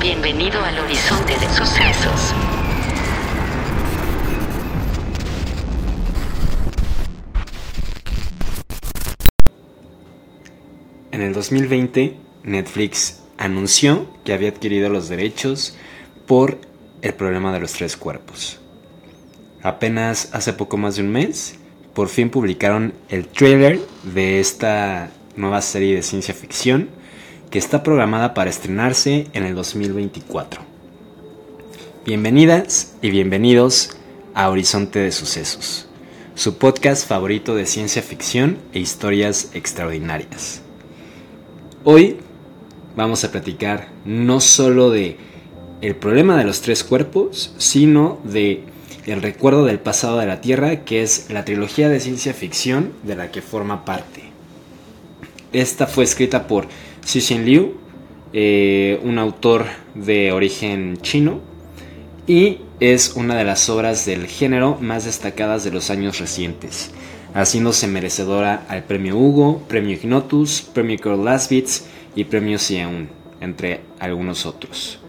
Bienvenido al horizonte de sucesos. 2020, Netflix anunció que había adquirido los derechos por el problema de los tres cuerpos. Apenas hace poco más de un mes, por fin publicaron el trailer de esta nueva serie de ciencia ficción que está programada para estrenarse en el 2024. Bienvenidas y bienvenidos a Horizonte de Sucesos, su podcast favorito de ciencia ficción e historias extraordinarias. Hoy vamos a platicar no solo de el problema de los tres cuerpos, sino de el recuerdo del pasado de la Tierra, que es la trilogía de ciencia ficción de la que forma parte. Esta fue escrita por Xixin Liu, eh, un autor de origen chino, y es una de las obras del género más destacadas de los años recientes haciéndose merecedora al premio Hugo, premio Ignotus, premio Carl Laswitz y premio Sion, entre algunos otros.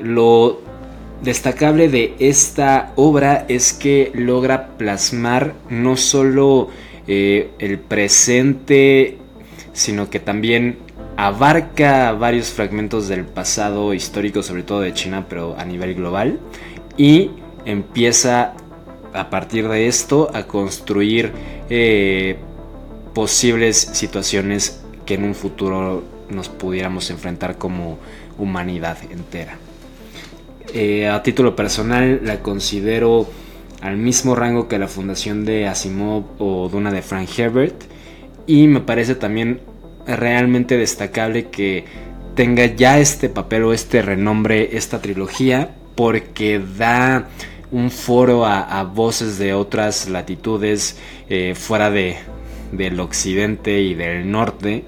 Lo destacable de esta obra es que logra plasmar no solo eh, el presente, sino que también abarca varios fragmentos del pasado histórico, sobre todo de China, pero a nivel global, y empieza a partir de esto a construir eh, posibles situaciones que en un futuro nos pudiéramos enfrentar como humanidad entera. Eh, a título personal la considero al mismo rango que la fundación de Asimov o Duna de Frank Herbert y me parece también realmente destacable que tenga ya este papel o este renombre esta trilogía porque da un foro a, voces de otras latitudes eh, fuera de, del occidente y del norte,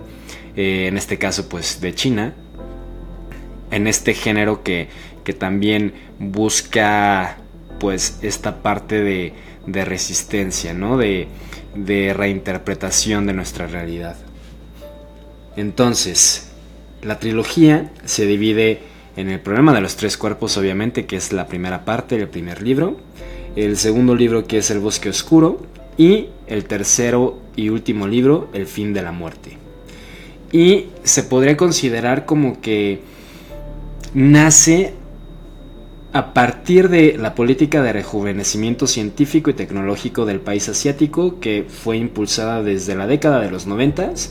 eh, en este caso pues de China, en este género que, que también busca pues esta parte de, de resistencia, ¿no? de, de reinterpretación de nuestra realidad. Entonces, la trilogía se divide en el problema de los tres cuerpos, obviamente, que es la primera parte del primer libro. El segundo libro, que es El bosque oscuro. Y el tercero y último libro, El fin de la muerte. Y se podría considerar como que nace a partir de la política de rejuvenecimiento científico y tecnológico del país asiático que fue impulsada desde la década de los noventas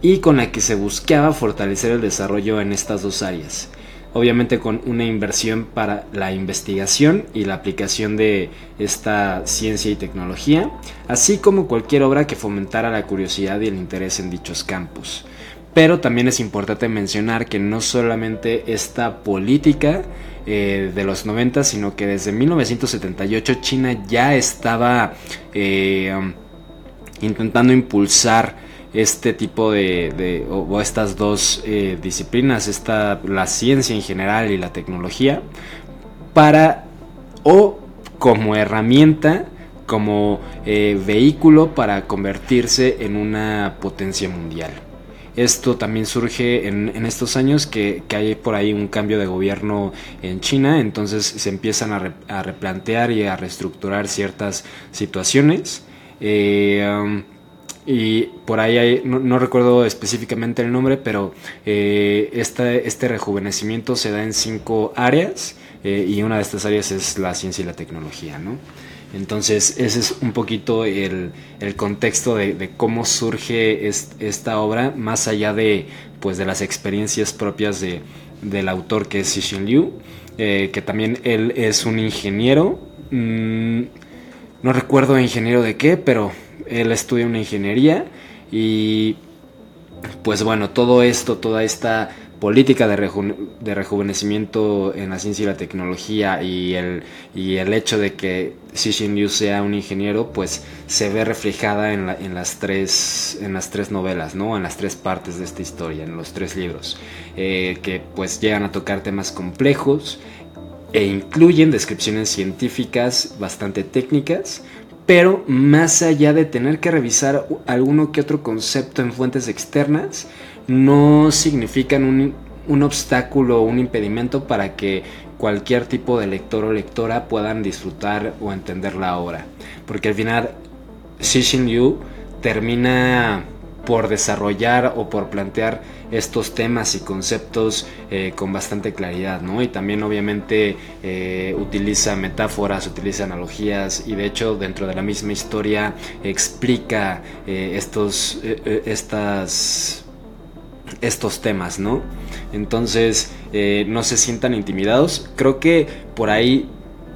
y con la que se buscaba fortalecer el desarrollo en estas dos áreas obviamente con una inversión para la investigación y la aplicación de esta ciencia y tecnología, así como cualquier obra que fomentara la curiosidad y el interés en dichos campos. Pero también es importante mencionar que no solamente esta política eh, de los 90, sino que desde 1978 China ya estaba eh, intentando impulsar este tipo de, o, estas dos eh, disciplinas, esta, la ciencia en general y la tecnología, para o como herramienta, como eh, vehículo para convertirse en una potencia mundial. Esto también surge en, estos años que, hay por ahí un cambio de gobierno en China, entonces se empiezan a, replantear y a reestructurar ciertas situaciones. Eh, um, y por ahí hay, no, recuerdo específicamente el nombre, pero eh, este rejuvenecimiento se da en cinco áreas eh, y una de estas áreas es la ciencia y la tecnología, ¿no? Entonces ese es un poquito el, contexto de, cómo surge esta obra, más allá de, pues, de las experiencias propias de, del autor que es Xixin Liu, eh, que también él es un ingeniero, mm, no recuerdo ingeniero de qué, pero él estudia una ingeniería y pues bueno, todo esto, toda esta política de, rejuvenecimiento en la ciencia y la tecnología y el, y el hecho de que Xi Yu sea un ingeniero, pues se ve reflejada en, en, las tres, en las tres novelas, ¿no? En las tres partes de esta historia, en los tres libros, eh, que pues llegan a tocar temas complejos e incluyen descripciones científicas bastante técnicas, pero más allá de tener que revisar alguno que otro concepto en fuentes externas, no significan un, un obstáculo o un impedimento para que cualquier tipo de lector o lectora puedan disfrutar o entender la obra. Porque al final, Xi Yu termina por desarrollar o por plantear estos temas y conceptos eh, con bastante claridad, ¿no? Y también obviamente eh, utiliza metáforas, utiliza analogías y de hecho dentro de la misma historia explica eh, estos, estas, estos temas, ¿no? Entonces no se sientan intimidados. Creo que por ahí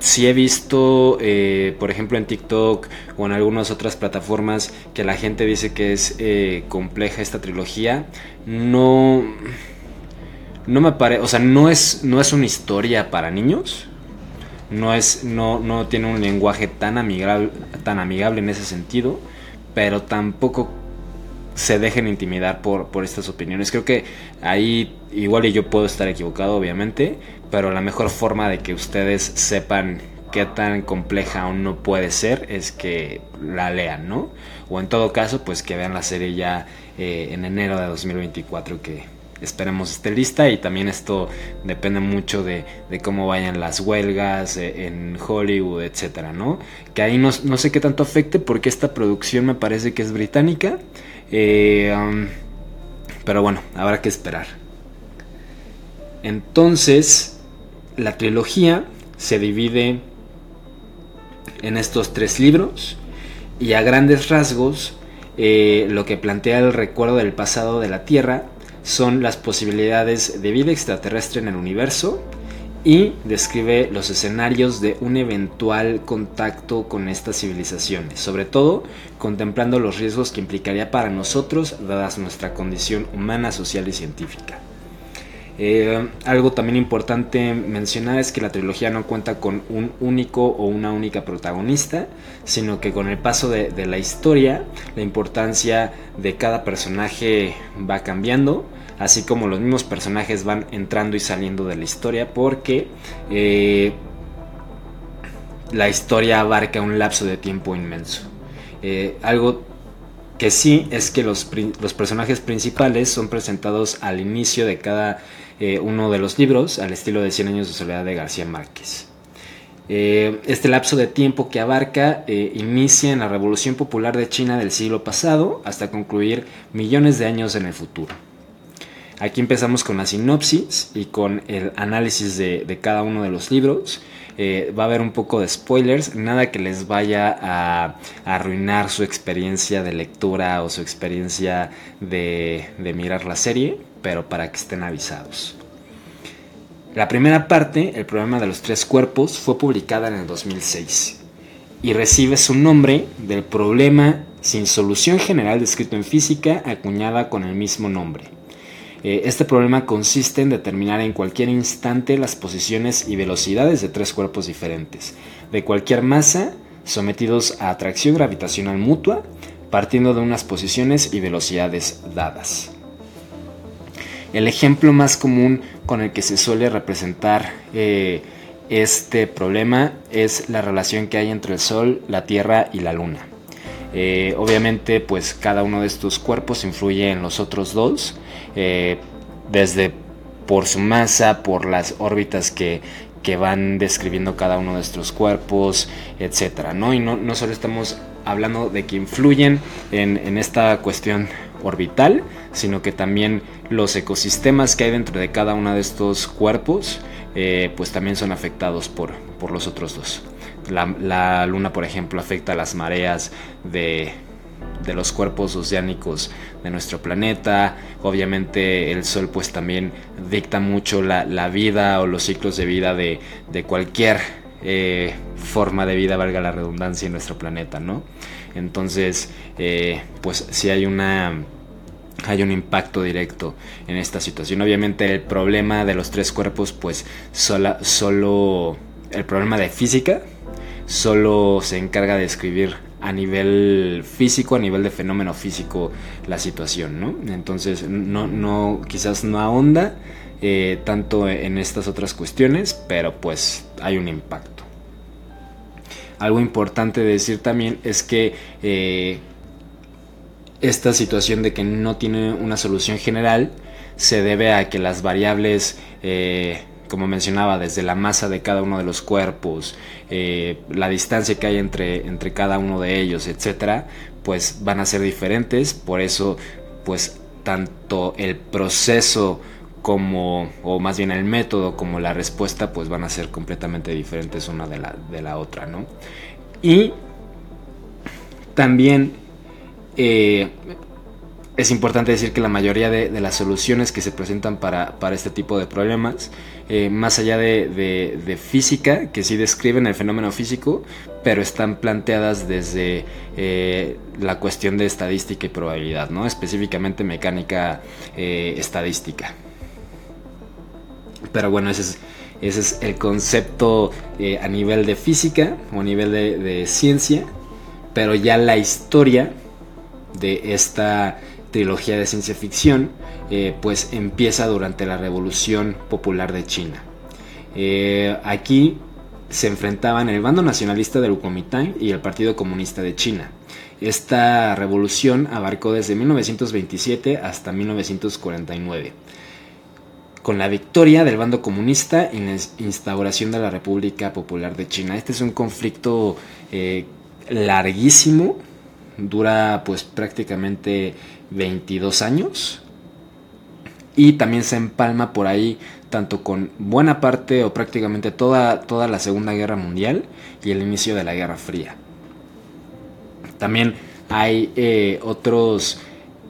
sí he visto, eh, por ejemplo, en TikTok o en algunas otras plataformas que la gente dice que es eh, compleja esta trilogía. No, no me parece, o sea, no es, no es una historia para niños. No es, no, no tiene un lenguaje tan amigable, tan amigable en ese sentido, pero tampoco se dejen intimidar por, por estas opiniones. Creo que ahí igual y yo puedo estar equivocado, obviamente, pero la mejor forma de que ustedes sepan qué tan compleja aún no puede ser es que la lean, ¿no? O en todo caso, pues que vean la serie ya eh, en enero de 2024 que esperemos esté lista y también esto depende mucho de, cómo vayan las huelgas eh, en Hollywood, etcétera, ¿no? Que ahí no, sé qué tanto afecte porque esta producción me parece que es británica, eh, um, pero bueno, habrá que esperar. Entonces, la trilogía se divide en estos tres libros y a grandes rasgos eh, lo que plantea el recuerdo del pasado de la Tierra son las posibilidades de vida extraterrestre en el universo y describe los escenarios de un eventual contacto con estas civilizaciones, sobre todo contemplando los riesgos que implicaría para nosotros dadas nuestra condición humana, social y científica. Eh, algo también importante mencionar es que la trilogía no cuenta con un único o una única protagonista, sino que con el paso de, la historia, la importancia de cada personaje va cambiando, así como los mismos personajes van entrando y saliendo de la historia, porque eh, la historia abarca un lapso de tiempo inmenso. Eh, algo que sí es que los, los personajes principales son presentados al inicio de cada eh, uno de los libros al estilo de Cien años de soledad de García Márquez. Eh, este lapso de tiempo que abarca eh, inicia en la Revolución Popular de China del siglo pasado hasta concluir millones de años en el futuro. Aquí empezamos con la sinopsis y con el análisis de, cada uno de los libros. va a haber un poco de spoilers, nada que les vaya a, arruinar su experiencia de lectura o su experiencia de mirar la serie pero para que estén avisados. La primera parte, El problema de los tres cuerpos, fue publicada en el 2006 y recibe su nombre del problema sin solución general descrito en física acuñada con el mismo nombre. Eh, este problema consiste en determinar en cualquier instante las posiciones y velocidades de tres cuerpos diferentes, de cualquier masa, sometidos a atracción gravitacional mutua, partiendo de unas posiciones y velocidades dadas. El ejemplo más común con el que se suele representar eh, este problema es la relación que hay entre el Sol, la Tierra y la Luna. Eh, obviamente, pues cada uno de estos cuerpos influye en los otros dos, eh, desde por su masa, por las órbitas que, van describiendo cada uno de estos cuerpos, etc. ¿no? Y no, solo estamos hablando de que influyen en, en esta cuestión orbital, sino que también los ecosistemas que hay dentro de cada uno de estos cuerpos, eh, pues también son afectados por, por los otros dos. La, luna, por ejemplo, afecta a las mareas de, de los cuerpos oceánicos de nuestro planeta. Obviamente el Sol pues también dicta mucho la, vida o los ciclos de vida de, de cualquier eh, forma de vida, valga la redundancia, en nuestro planeta, ¿no? Entonces, eh, pues si hay una hay un impacto directo en esta situación. Obviamente el problema de los tres cuerpos, pues solo el problema de física, solo se encarga de escribir a nivel físico, a nivel de fenómeno físico la situación, ¿no? Entonces no, no quizás no ahonda eh, tanto en estas otras cuestiones, pero pues hay un impacto. Algo importante de decir también es que eh, esta situación de que no tiene una solución general se debe a que las variables, eh, como mencionaba, desde la masa de cada uno de los cuerpos, eh, la distancia que hay entre, entre cada uno de ellos, etcétera, pues van a ser diferentes. Por eso, pues tanto el proceso como, o más bien el método como la respuesta, pues van a ser completamente diferentes una de la, de la otra, ¿no? Y también eh, es importante decir que la mayoría de, las soluciones que se presentan para, este tipo de problemas, eh, más allá de, física, que sí describen el fenómeno físico, pero están planteadas desde eh, la cuestión de estadística y probabilidad, ¿no? específicamente mecánica estadística. Pero bueno, ese es, el concepto a nivel de física o a nivel de ciencia, pero ya la historia de esta trilogía de ciencia ficción, eh, pues empieza durante la Revolución Popular de China. Eh, aquí se enfrentaban el bando nacionalista del Kuomintang y el Partido Comunista de China. Esta revolución abarcó desde 1927 hasta 1949. Con la victoria del bando comunista y la instauración de la República Popular de China. Este es un conflicto eh, larguísimo dura pues prácticamente 22 años y también se empalma por ahí tanto con buena parte o prácticamente toda, toda la Segunda Guerra Mundial y el inicio de la Guerra Fría. También hay eh, otros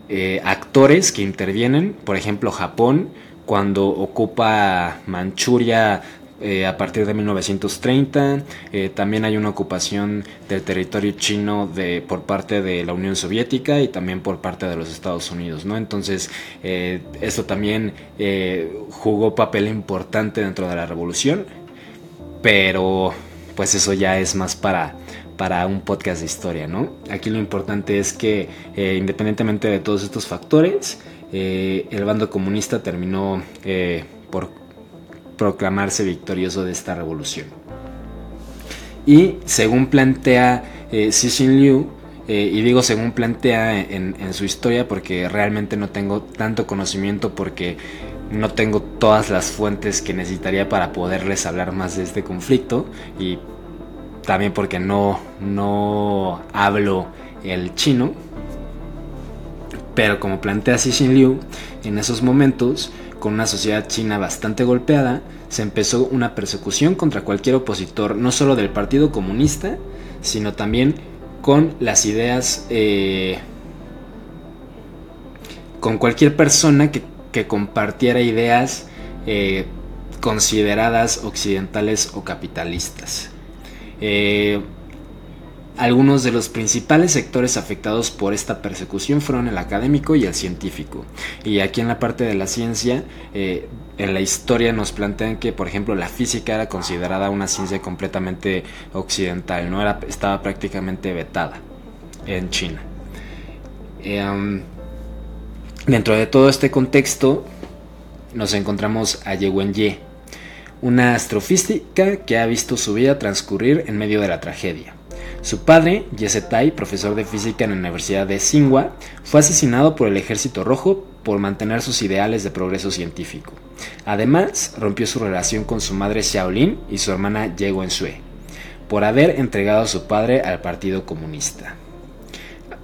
eh, actores que intervienen, por ejemplo Japón, cuando ocupa Manchuria eh, a partir de 1930. Eh, también hay una ocupación del territorio chino de, por parte de la Unión Soviética y también por parte de los Estados Unidos. ¿no? Entonces, eh, esto también jugó papel importante dentro de la revolución, pero pues eso ya es más para, para un podcast de historia. ¿no? Aquí lo importante es que independientemente de todos estos factores, el bando comunista terminó por proclamarse victorioso de esta revolución. Y según plantea eh, Cixin Liu, eh, y digo según plantea en, su historia porque realmente no tengo tanto conocimiento porque no tengo todas las fuentes que necesitaría para poderles hablar más de este conflicto y también porque no, no hablo el chino. Pero como plantea Cixin Liu, en esos momentos con una sociedad china bastante golpeada, se empezó una persecución contra cualquier opositor, no solo del Partido Comunista, sino también con las ideas, eh, con cualquier persona que, compartiera ideas eh, consideradas occidentales o capitalistas. Eh, algunos de los principales sectores afectados por esta persecución fueron el académico y el científico. Y aquí en la parte de la ciencia, eh, en la historia nos plantean que, por ejemplo, la física era considerada una ciencia completamente occidental, no era, estaba prácticamente vetada en China. Em, dentro de todo este contexto, nos encontramos a Ye Wenye, una astrofísica que ha visto su vida transcurrir en medio de la tragedia. Su padre, Tai, profesor de física en la Universidad de Tsinghua, fue asesinado por el Ejército Rojo por mantener sus ideales de progreso científico. Además, rompió su relación con su madre Xiaolin y su hermana Ye Wenxue, por haber entregado a su padre al Partido Comunista.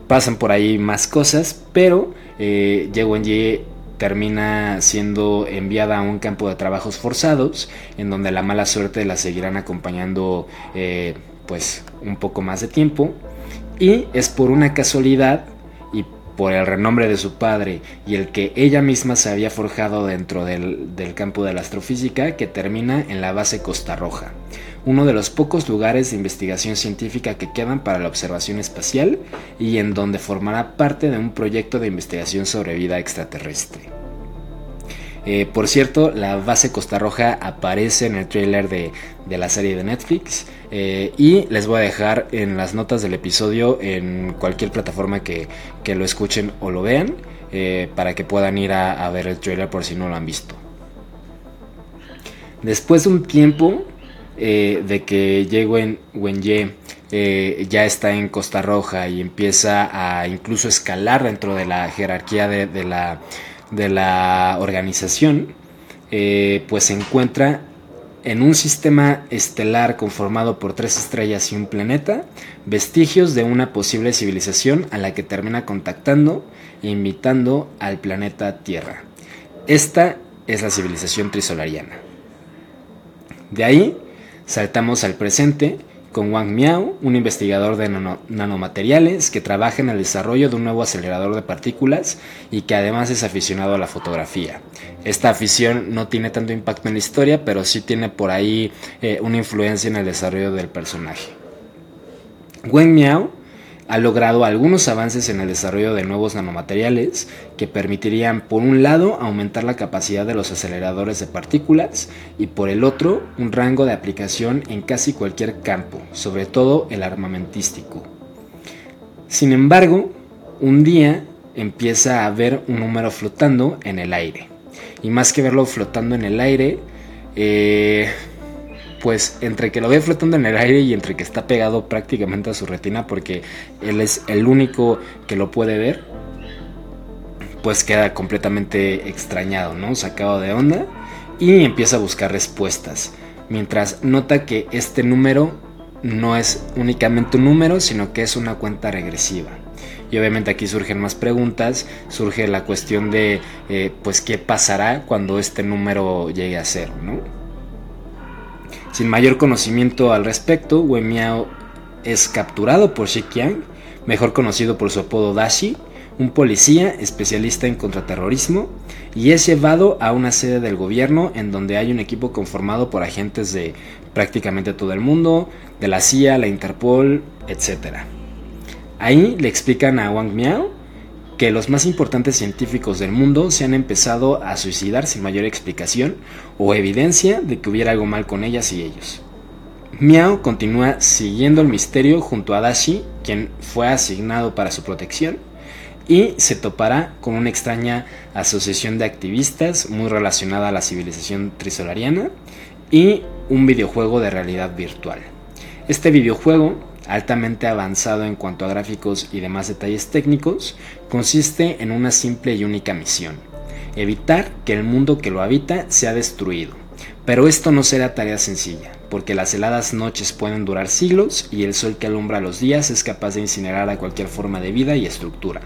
Pasan por ahí más cosas, pero eh, Ye Wenye termina siendo enviada a un campo de trabajos forzados, en donde la mala suerte la seguirán acompañando eh, pues un poco más de tiempo y es por una casualidad y por el renombre de su padre y el que ella misma se había forjado dentro del, campo de la astrofísica que termina en la base Costa Roja, uno de los pocos lugares de investigación científica que quedan para la observación espacial y en donde formará parte de un proyecto de investigación sobre vida extraterrestre. Eh, por cierto, la base Costa Roja aparece en el trailer de, la serie de Netflix. Eh, y les voy a dejar en las notas del episodio en cualquier plataforma que, lo escuchen o lo vean. Eh, para que puedan ir a, ver el trailer por si no lo han visto. Después de un tiempo de que Ye Wenye ya está en Costa Roja y empieza a incluso escalar dentro de la jerarquía de la de la organización, eh, pues se encuentra en un sistema estelar conformado por tres estrellas y un planeta, vestigios de una posible civilización a la que termina contactando e invitando al planeta Tierra. Esta es la civilización trisolariana. De ahí saltamos al presente con Wang Miao, un investigador de nanomateriales que trabaja en el desarrollo de un nuevo acelerador de partículas y que además es aficionado a la fotografía. Esta afición no tiene tanto impacto en la historia, pero sí tiene por ahí eh, una influencia en el desarrollo del personaje. Wang Miao ha logrado algunos avances en el desarrollo de nuevos nanomateriales que permitirían, por un lado, aumentar la capacidad de los aceleradores de partículas y por el otro, un rango de aplicación en casi cualquier campo, sobre todo el armamentístico. Sin embargo, un día empieza a ver un número flotando en el aire. Y más que verlo flotando en el aire, eh, pues entre que lo ve flotando en el aire y entre que está pegado prácticamente a su retina porque él es el único que lo puede ver, pues queda completamente extrañado, ¿no? Sacado de onda y empieza a buscar respuestas, mientras nota que este número no es únicamente un número, sino que es una cuenta regresiva. Y obviamente aquí surgen más preguntas, surge la cuestión de, eh, pues, qué pasará cuando este número llegue a cero, ¿no? Sin mayor conocimiento al respecto, Wen Miao es capturado por Xiqiang, mejor conocido por su apodo Dashi, un policía especialista en contraterrorismo, y es llevado a una sede del gobierno en donde hay un equipo conformado por agentes de prácticamente todo el mundo, de la CIA, la Interpol, etc. Ahí le explican a Wang Miao que los más importantes científicos del mundo se han empezado a suicidar sin mayor explicación o evidencia de que hubiera algo mal con ellas y ellos. Miao continúa siguiendo el misterio junto a Dashi, quien fue asignado para su protección, y se topará con una extraña asociación de activistas muy relacionada a la civilización trisolariana y un videojuego de realidad virtual. Este videojuego altamente avanzado en cuanto a gráficos y demás detalles técnicos, consiste en una simple y única misión, evitar que el mundo que lo habita sea destruido. Pero esto no será tarea sencilla, porque las heladas noches pueden durar siglos y el sol que alumbra los días es capaz de incinerar a cualquier forma de vida y estructura.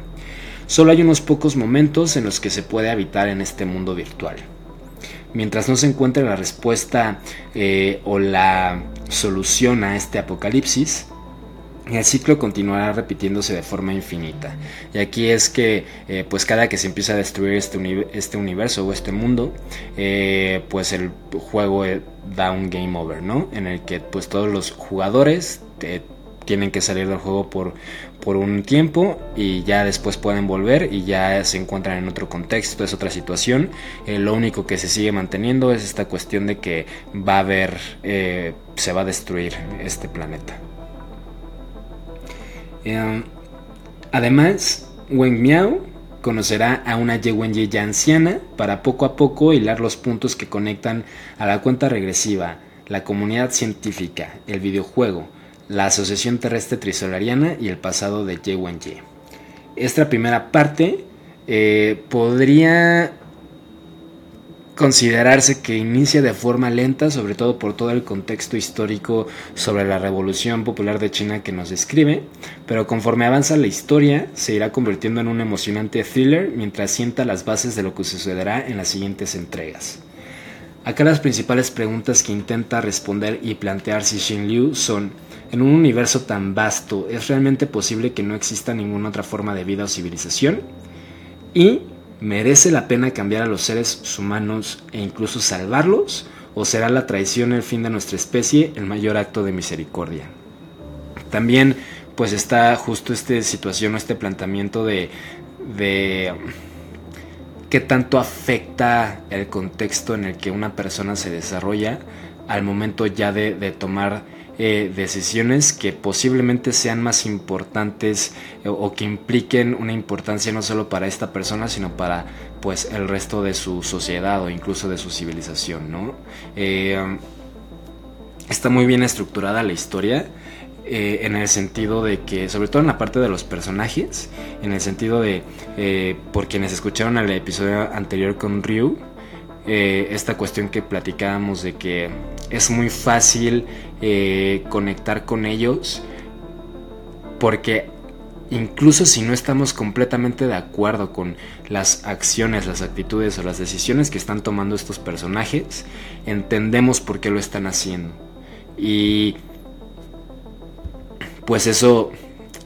Solo hay unos pocos momentos en los que se puede habitar en este mundo virtual. Mientras no se encuentre la respuesta eh, o la solución a este apocalipsis, el ciclo continuará repitiéndose de forma infinita. Y aquí es que, eh, pues cada que se empieza a destruir este, este universo o este mundo, eh, pues el juego eh, da un game over, ¿no? En el que pues todos los jugadores tienen que salir del juego por, por un tiempo y ya después pueden volver y ya se encuentran en otro contexto, es otra situación. lo único que se sigue manteniendo es esta cuestión de que va a haber, se va a destruir este planeta. Em, además, Wen Miao conocerá a una Ye ya anciana para poco a poco hilar los puntos que conectan a la cuenta regresiva, la comunidad científica, el videojuego, la Asociación Terrestre Trisolariana y el pasado de Ye. Esta primera parte eh, podría considerarse que inicia de forma lenta, sobre todo por todo el contexto histórico sobre la Revolución Popular de China que nos describe, pero conforme avanza la historia se irá convirtiendo en un emocionante thriller mientras sienta las bases de lo que sucederá en las siguientes entregas. Acá las principales preguntas que intenta responder y plantearse Xin Liu son, en un universo tan vasto, ¿es realmente posible que no exista ninguna otra forma de vida o civilización? Y ¿Merece la pena cambiar a los seres humanos e incluso salvarlos? ¿O será la traición el fin de nuestra especie el mayor acto de misericordia? También pues está justo esta situación, este planteamiento de, de qué tanto afecta el contexto en el que una persona se desarrolla al momento ya de, de tomar eh, decisiones que posiblemente sean más importantes eh, o que impliquen una importancia no solo para esta persona, sino para pues el resto de su sociedad o incluso de su civilización, ¿no? Eh, está muy bien estructurada la historia. en el sentido de que, sobre todo en la parte de los personajes, en el sentido de, por quienes escucharon el episodio anterior con Ryu, esta cuestión que platicábamos de que es muy fácil eh, conectar con ellos porque incluso si no estamos completamente de acuerdo con las acciones, las actitudes o las decisiones que están tomando estos personajes, entendemos por qué lo están haciendo. Y pues eso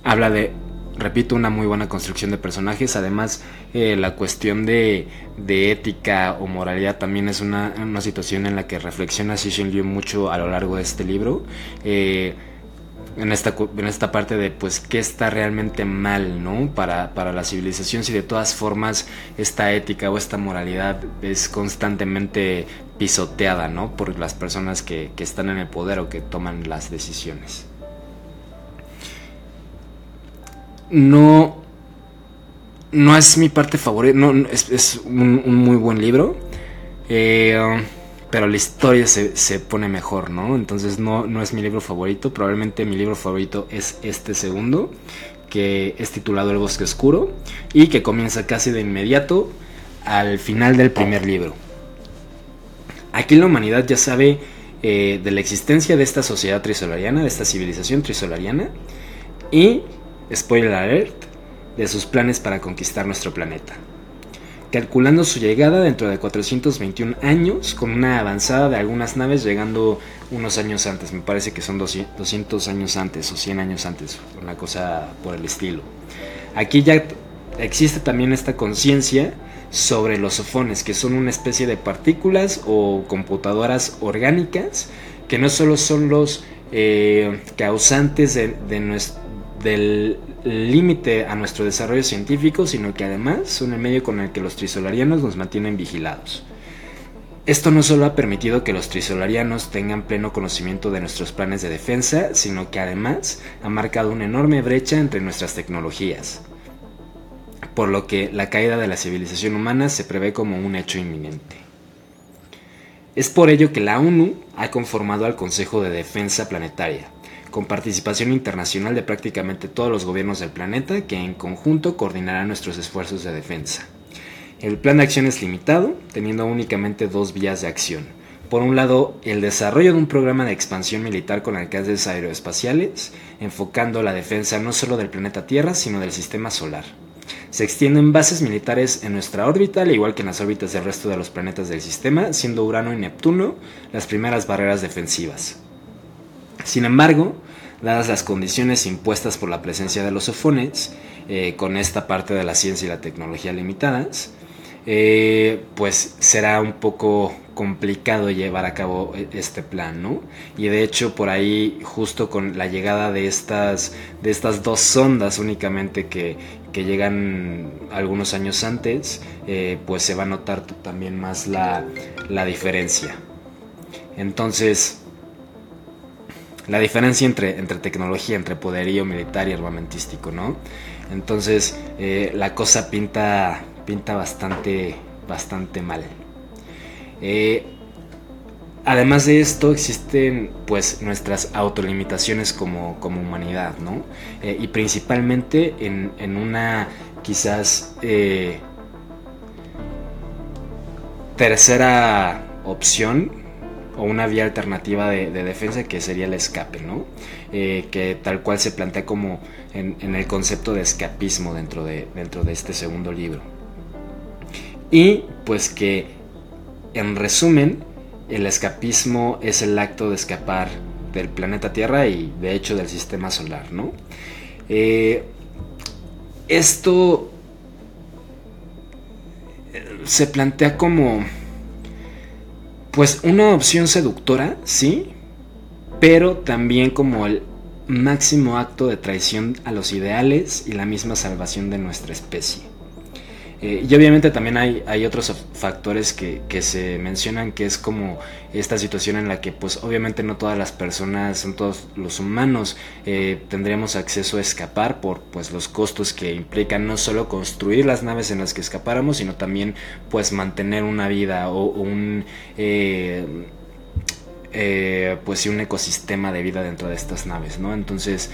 habla de repito, una muy buena construcción de personajes. Además, eh, la cuestión de, ética o moralidad también es una, situación en la que reflexiona Xixin Liu mucho a lo largo de este libro. Eh, en esta, en esta parte de pues qué está realmente mal ¿no? para, la civilización si de todas formas esta ética o esta moralidad es constantemente pisoteada ¿no? por las personas que, que están en el poder o que toman las decisiones. No, no es mi parte favorita, no, es, un, muy buen libro, eh, pero la historia se, pone mejor, ¿no? Entonces no, no es mi libro favorito, probablemente mi libro favorito es este segundo, que es titulado El bosque oscuro y que comienza casi de inmediato al final del primer libro. Aquí la humanidad ya sabe eh, de la existencia de esta sociedad trisolariana, de esta civilización trisolariana, y spoiler alert, de sus planes para conquistar nuestro planeta. Calculando su llegada dentro de 421 años, con una avanzada de algunas naves llegando unos años antes, me parece que son 200 años antes o 100 años antes, una cosa por el estilo. Aquí ya existe también esta conciencia sobre los sofones, que son una especie de partículas o computadoras orgánicas, que no solo son los eh, causantes de, de, nuestro del límite a nuestro desarrollo científico, sino que además son el medio con el que los trisolarianos nos mantienen vigilados. Esto no solo ha permitido que los trisolarianos tengan pleno conocimiento de nuestros planes de defensa, sino que además ha marcado una enorme brecha entre nuestras tecnologías, por lo que la caída de la civilización humana se prevé como un hecho inminente. Es por ello que la ONU ha conformado al Consejo de Defensa Planetaria, con participación internacional de prácticamente todos los gobiernos del planeta que en conjunto coordinarán nuestros esfuerzos de defensa. El plan de acción es limitado, teniendo únicamente dos vías de acción. Por un lado, el desarrollo de un programa de expansión militar con alcances aeroespaciales, enfocando la defensa no solo del planeta Tierra, sino del sistema solar. Se extienden bases militares en nuestra órbita, al igual que en las órbitas del resto de los planetas del sistema, siendo Urano y Neptuno las primeras barreras defensivas. Sin embargo, dadas las condiciones impuestas por la presencia de los sofones, eh, con esta parte de la ciencia y la tecnología limitadas, eh, pues será un poco complicado llevar a cabo e, este plan, ¿no? Y de hecho por ahí, justo con la llegada de estas, de estas dos sondas únicamente que, que llegan algunos años antes, eh, pues se va a notar también más la, la diferencia. Entonces, la diferencia entre, entre tecnología, entre poderío militar y armamentístico, ¿no? Entonces, eh, la cosa pinta, pinta bastante, bastante mal. Eh, además de esto, existen pues nuestras autolimitaciones como, como humanidad, ¿no? Eh, y principalmente en, en una quizás tercera opción o una vía alternativa de, defensa que sería el escape, ¿no? Eh, que tal cual se plantea como en, el concepto de escapismo dentro de, este segundo libro. Y pues que en resumen, el escapismo es el acto de escapar del planeta Tierra y de hecho del sistema solar, ¿no? Eh, esto se plantea como pues una opción seductora, sí, pero también como el máximo acto de traición a los ideales y la misma salvación de nuestra especie. Eh, y obviamente también hay, hay otros factores que, se mencionan, que es como esta situación en la que pues obviamente no todas las personas, no todos los humanos eh, tendríamos acceso a escapar por pues los costos que implican no solo construir las naves en las que escapáramos, sino también pues mantener una vida o, un... Eh, pues sí un ecosistema de vida dentro de estas naves, ¿no? Entonces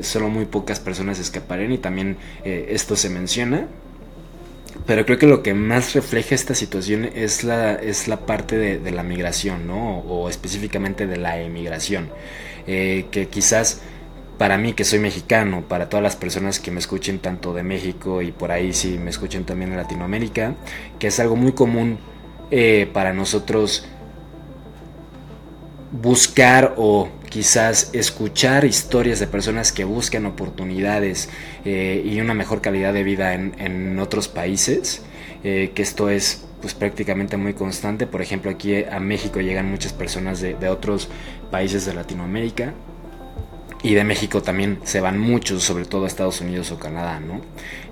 solo muy pocas personas escaparían y también esto se menciona, pero creo que lo que más refleja esta situación es la, es la parte de, la migración, ¿no? O, específicamente de la emigración. Eh, que quizás para mí que soy mexicano, para todas las personas que me escuchen tanto de México y por ahí sí me escuchen también de Latinoamérica, que es algo muy común eh, para nosotros buscar o quizás escuchar historias de personas que buscan oportunidades eh, y una mejor calidad de vida en, otros países, eh, que esto es pues prácticamente muy constante. Por ejemplo, aquí a México llegan muchas personas de, otros países de Latinoamérica. Y de México también se van muchos, sobre todo a Estados Unidos o Canadá, ¿no?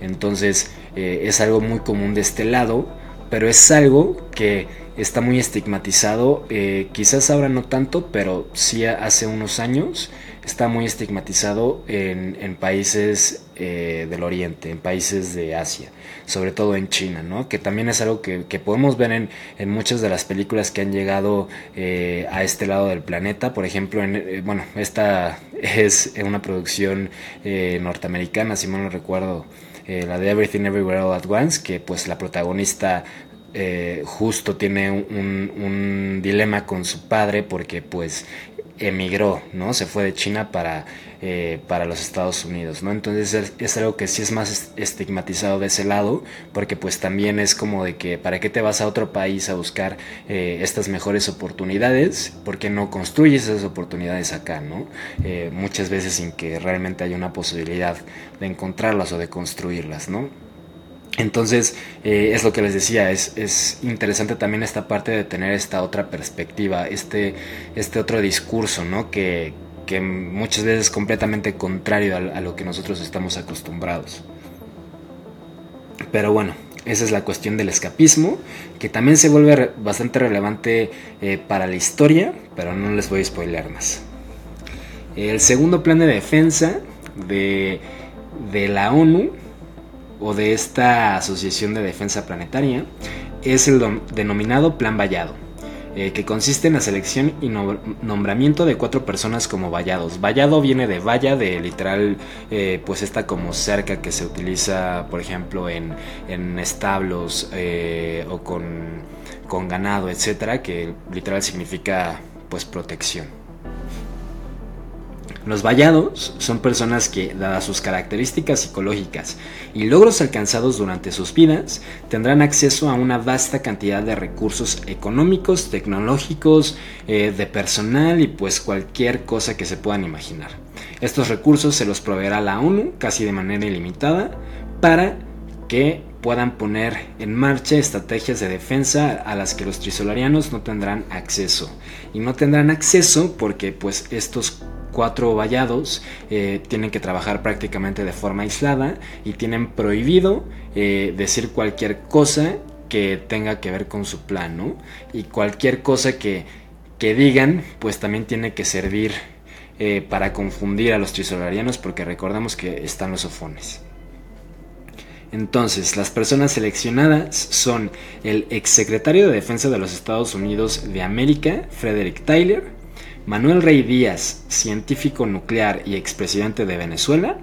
Entonces eh, es algo muy común de este lado, pero es algo que está muy estigmatizado, eh, quizás ahora no tanto, pero sí hace unos años está muy estigmatizado en, países eh, del Oriente, en países de Asia, sobre todo en China, ¿no? que también es algo que, podemos ver en, muchas de las películas que han llegado eh, a este lado del planeta, por ejemplo, en, bueno, esta es una producción norteamericana, si mal no recuerdo, la de Everything Everywhere All at Once, que pues la protagonista eh, justo tiene un, dilema con su padre porque pues emigró, ¿no? Se fue de China para, eh, para los Estados Unidos, ¿no? Entonces es, algo que sí es más estigmatizado de ese lado, porque pues también es como de que para qué te vas a otro país a buscar eh, estas mejores oportunidades, porque no construyes esas oportunidades acá, ¿no? muchas veces sin que realmente haya una posibilidad de encontrarlas o de construirlas, ¿no? Entonces, eh, es lo que les decía, es, interesante también esta parte de tener esta otra perspectiva, este, este otro discurso, ¿no? Que, muchas veces es completamente contrario a, lo que nosotros estamos acostumbrados. Pero bueno, esa es la cuestión del escapismo, que también se vuelve bastante relevante eh, para la historia, pero no les voy a spoiler más. El segundo plan de defensa de, de la ONU o de esta Asociación de Defensa Planetaria es el denominado Plan Vallado, eh, que consiste en la selección y nombramiento de cuatro personas como vallados. Vallado viene de valla, de literal, eh, pues esta como cerca que se utiliza, por ejemplo, en, establos eh, o con, con ganado, etcétera, que literal significa pues protección. Los vallados son personas que, dadas sus características psicológicas y logros alcanzados durante sus vidas, tendrán acceso a una vasta cantidad de recursos económicos, tecnológicos, eh, de personal y pues cualquier cosa que se puedan imaginar. Estos recursos se los proveerá la ONU casi de manera ilimitada para que puedan poner en marcha estrategias de defensa a las que los trisolarianos no tendrán acceso. Y no tendrán acceso porque pues estos cuatro vallados eh, tienen que trabajar prácticamente de forma aislada y tienen prohibido eh, decir cualquier cosa que tenga que ver con su plan, ¿no? Y cualquier cosa que, que digan, pues también tiene que servir eh, para confundir a los trisolarianos porque recordamos que están los sofones. Entonces, las personas seleccionadas son el exsecretario de Defensa de los Estados Unidos de América, Frederick Tyler, Manuel Rey Díaz, científico nuclear y expresidente de Venezuela,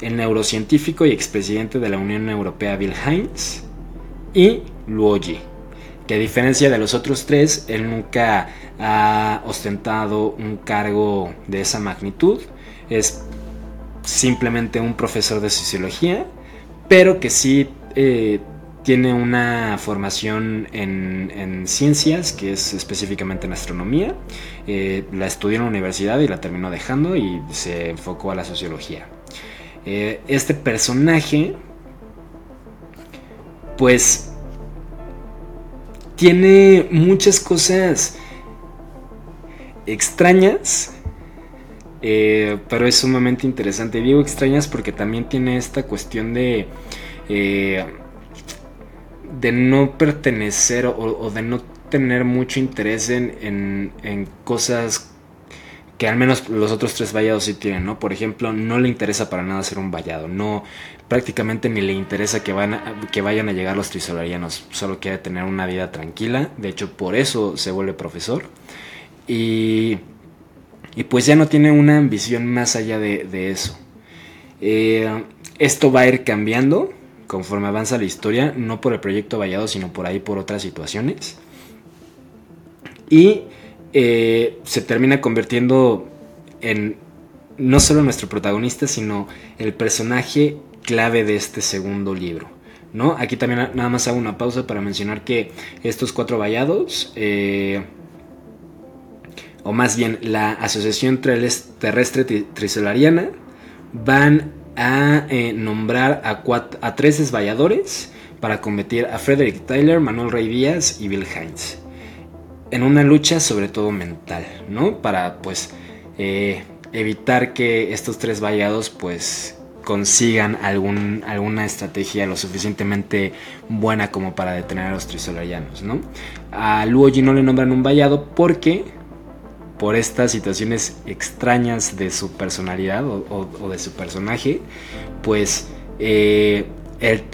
el neurocientífico y expresidente de la Unión Europea Bill Hines y Luoji, que a diferencia de los otros tres, él nunca ha ostentado un cargo de esa magnitud, es simplemente un profesor de sociología, pero que sí eh, tiene una formación en, ciencias, que es específicamente en astronomía. Eh, la estudió en la universidad y la terminó dejando y se enfocó a la sociología. Eh, este personaje, pues, tiene muchas cosas extrañas, eh, pero es sumamente interesante. Digo extrañas porque también tiene esta cuestión de... de no pertenecer o, de no tener mucho interés en, en, cosas que al menos los otros tres vallados sí tienen, ¿no? Por ejemplo, no le interesa para nada ser un vallado, no prácticamente ni le interesa que, van que vayan a llegar los trisolarianos, solo quiere tener una vida tranquila, de hecho por eso se vuelve profesor y, y pues ya no tiene una ambición más allá de, eso. Eh, esto va a ir cambiando conforme avanza la historia, no por el proyecto Vallado, sino por ahí por otras situaciones. Y eh, se termina convirtiendo en no solo nuestro protagonista, sino el personaje clave de este segundo libro. ¿no? Aquí también nada más hago una pausa para mencionar que estos cuatro vallados, eh, o más bien la Asociación Terrestre Trisolariana, van a eh, nombrar a, tres desvalladores para combatir a Frederick Tyler, Manuel Rey Díaz y Bill Hines. En una lucha sobre todo mental, ¿no? Para pues eh, evitar que estos tres vallados pues consigan algún, alguna estrategia lo suficientemente buena como para detener a los trisolarianos, ¿no? A Luoji no le nombran un vallado porque por estas situaciones extrañas de su personalidad o, de su personaje, pues eh, él,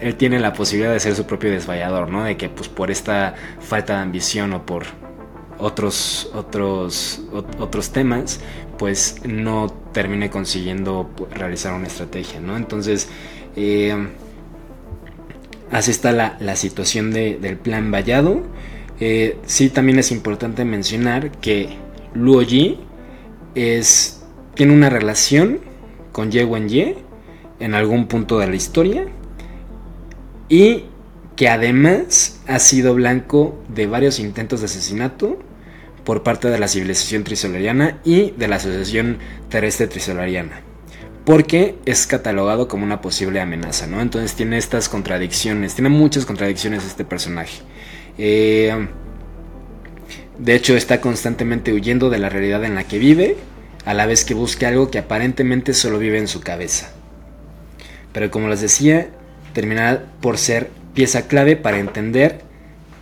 él tiene la posibilidad de ser su propio desvallador, ¿no? De que pues por esta falta de ambición o por otros, otros, otros temas, pues no termine consiguiendo realizar una estrategia, ¿no? Entonces, eh, así está la, situación del plan vallado. Eh, sí, también es importante mencionar que Luoji es, tiene una relación con Ye Wenye en algún punto de la historia y que además ha sido blanco de varios intentos de asesinato por parte de la civilización trisolariana y de la Asociación Terrestre Trisolariana. Porque es catalogado como una posible amenaza, ¿no? Entonces tiene estas contradicciones, tiene muchas contradicciones este personaje. Eh, de hecho, está constantemente huyendo de la realidad en la que vive, a la vez que busca algo que aparentemente solo vive en su cabeza. Pero como les decía, terminará por ser pieza clave para entender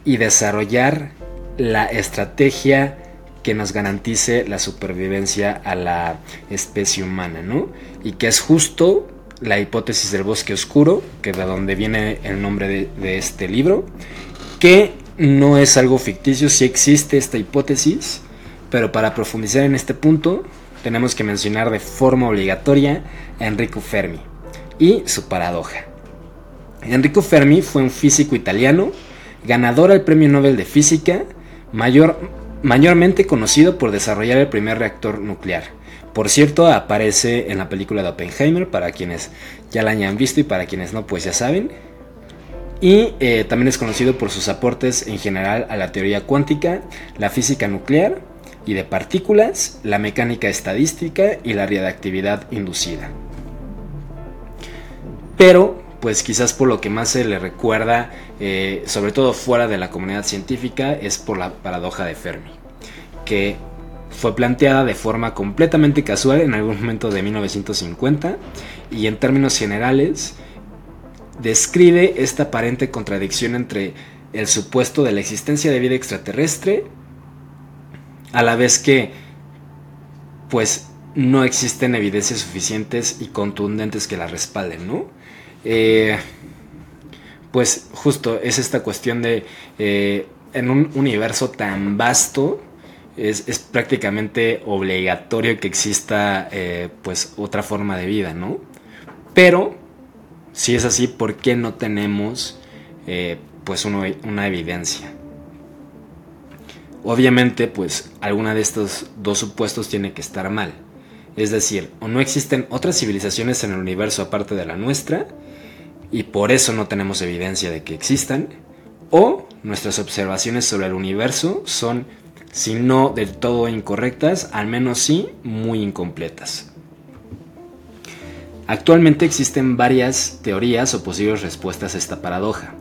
y desarrollar la estrategia que nos garantice la supervivencia a la especie humana, ¿no? Y que es justo la hipótesis del bosque oscuro, que de donde viene el nombre de, de este libro, que no es algo ficticio, sí existe esta hipótesis, pero para profundizar en este punto tenemos que mencionar de forma obligatoria a Enrico Fermi y su paradoja. Enrico Fermi fue un físico italiano, ganador al Premio Nobel de Física, mayor, mayormente conocido por desarrollar el primer reactor nuclear. Por cierto, aparece en la película de Oppenheimer, para quienes ya la hayan visto y para quienes no, pues ya saben. Y eh, también es conocido por sus aportes en general a la teoría cuántica, la física nuclear y de partículas, la mecánica estadística y la radiactividad inducida. Pero pues quizás por lo que más se le recuerda, eh, sobre todo fuera de la comunidad científica, es por la paradoja de Fermi, que fue planteada de forma completamente casual en algún momento de 1950 y en términos generales describe esta aparente contradicción entre el supuesto de la existencia de vida extraterrestre a la vez que pues no existen evidencias suficientes y contundentes que la respalden, ¿no? Eh, pues justo es esta cuestión de eh, en un universo tan vasto es, prácticamente obligatorio que exista eh, pues otra forma de vida, ¿no? Pero si es así, ¿por qué no tenemos pues una evidencia? Obviamente pues alguna de estos dos supuestos tiene que estar mal. Es decir, o no existen otras civilizaciones en el universo aparte de la nuestra, y por eso no tenemos evidencia de que existan, o nuestras observaciones sobre el universo son, si no del todo incorrectas, al menos sí muy incompletas. Actualmente existen varias teorías o posibles respuestas a esta paradoja,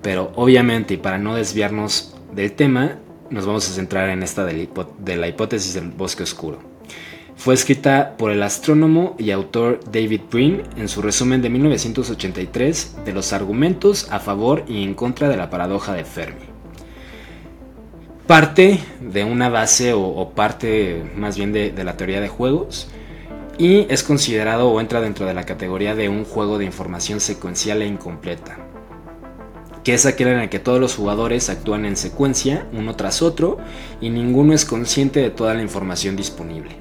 Pero obviamente, y para no desviarnos del tema, nos vamos a centrar en esta de la hipótesis del bosque oscuro. Fue escrita por el astrónomo y autor David Brin en su resumen de 1983 de los argumentos a favor y en contra de la paradoja de Fermi. Parte de una base o, parte más bien de, de la teoría de juegos y es considerado o entra dentro de la categoría de un juego de información secuencial e incompleta que es aquel en el que todos los jugadores actúan en secuencia, uno tras otro, y ninguno es consciente de toda la información disponible.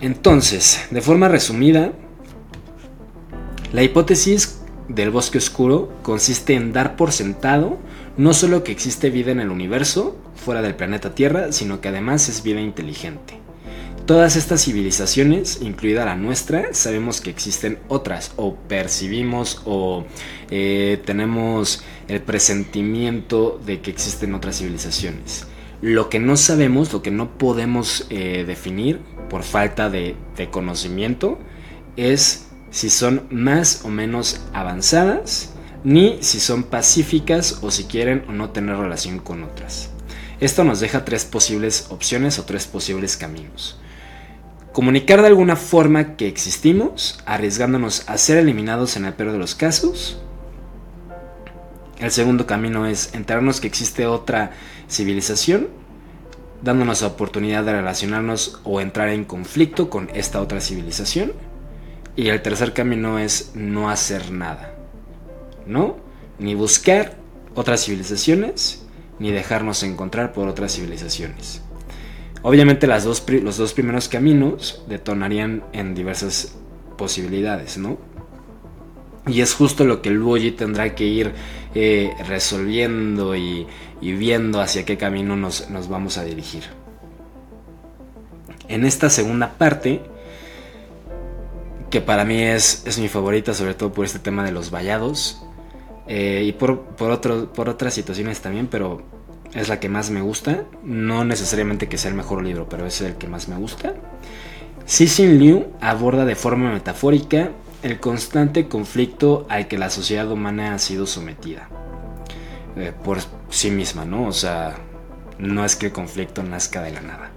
Entonces, de forma resumida, la hipótesis del bosque oscuro consiste en dar por sentado no solo que existe vida en el universo, fuera del planeta Tierra, sino que además es vida inteligente. Todas estas civilizaciones, incluida la nuestra, sabemos que existen otras, o percibimos, o eh, tenemos el presentimiento de que existen otras civilizaciones. Lo que no sabemos, lo que no podemos eh, definir por falta de, de conocimiento, es si son más o menos avanzadas, ni si son pacíficas o si quieren o no tener relación con otras. Esto nos deja tres posibles opciones o tres posibles caminos. Comunicar de alguna forma que existimos, arriesgándonos a ser eliminados en el peor de los casos. El segundo camino es enterarnos que existe otra civilización, dándonos la oportunidad de relacionarnos o entrar en conflicto con esta otra civilización. Y el tercer camino es no hacer nada. ¿No? Ni buscar otras civilizaciones, ni dejarnos encontrar por otras civilizaciones. Obviamente las dos, los dos primeros caminos detonarían en diversas posibilidades, ¿no? Y es justo lo que Luigi tendrá que ir eh, resolviendo y, viendo hacia qué camino nos, vamos a dirigir. En esta segunda parte, que para mí es, es mi favorita, sobre todo por este tema de los vallados, eh, y por, por, por otras situaciones también, pero es la que más me gusta. No necesariamente que sea el mejor libro, pero es el que más me gusta. Cixin Liu aborda de forma metafórica el constante conflicto al que la sociedad humana ha sido sometida. Eh, por sí misma, ¿no? O sea, no es que el conflicto nazca de la nada.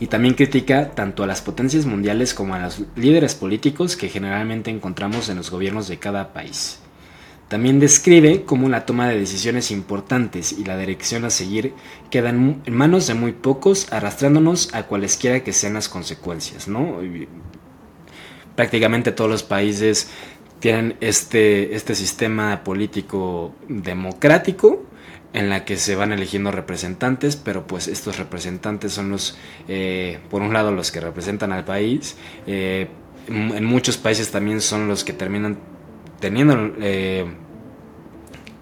Y también critica tanto a las potencias mundiales como a los líderes políticos que generalmente encontramos en los gobiernos de cada país. También describe cómo la toma de decisiones importantes y la dirección a seguir quedan en manos de muy pocos, arrastrándonos a cualesquiera que sean las consecuencias, ¿no? prácticamente todos los países tienen este, este sistema político democrático en la que se van eligiendo representantes, pero pues estos representantes son los, eh, por un lado, los que representan al país, eh, en muchos países también son los que terminan teniendo eh,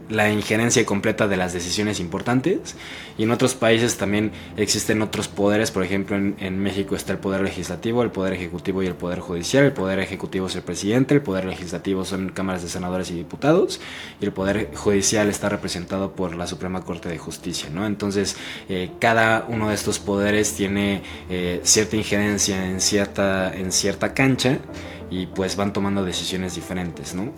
la injerencia completa de las decisiones importantes y en otros países también existen otros poderes, por ejemplo en, México está el poder legislativo, el poder ejecutivo y el poder judicial, el poder ejecutivo es el presidente, el poder legislativo son cámaras de senadores y diputados y el poder judicial está representado por la Suprema Corte de Justicia, ¿no? Entonces eh, cada uno de estos poderes tiene eh, cierta injerencia en cierta, en cierta cancha y pues van tomando decisiones diferentes, ¿no?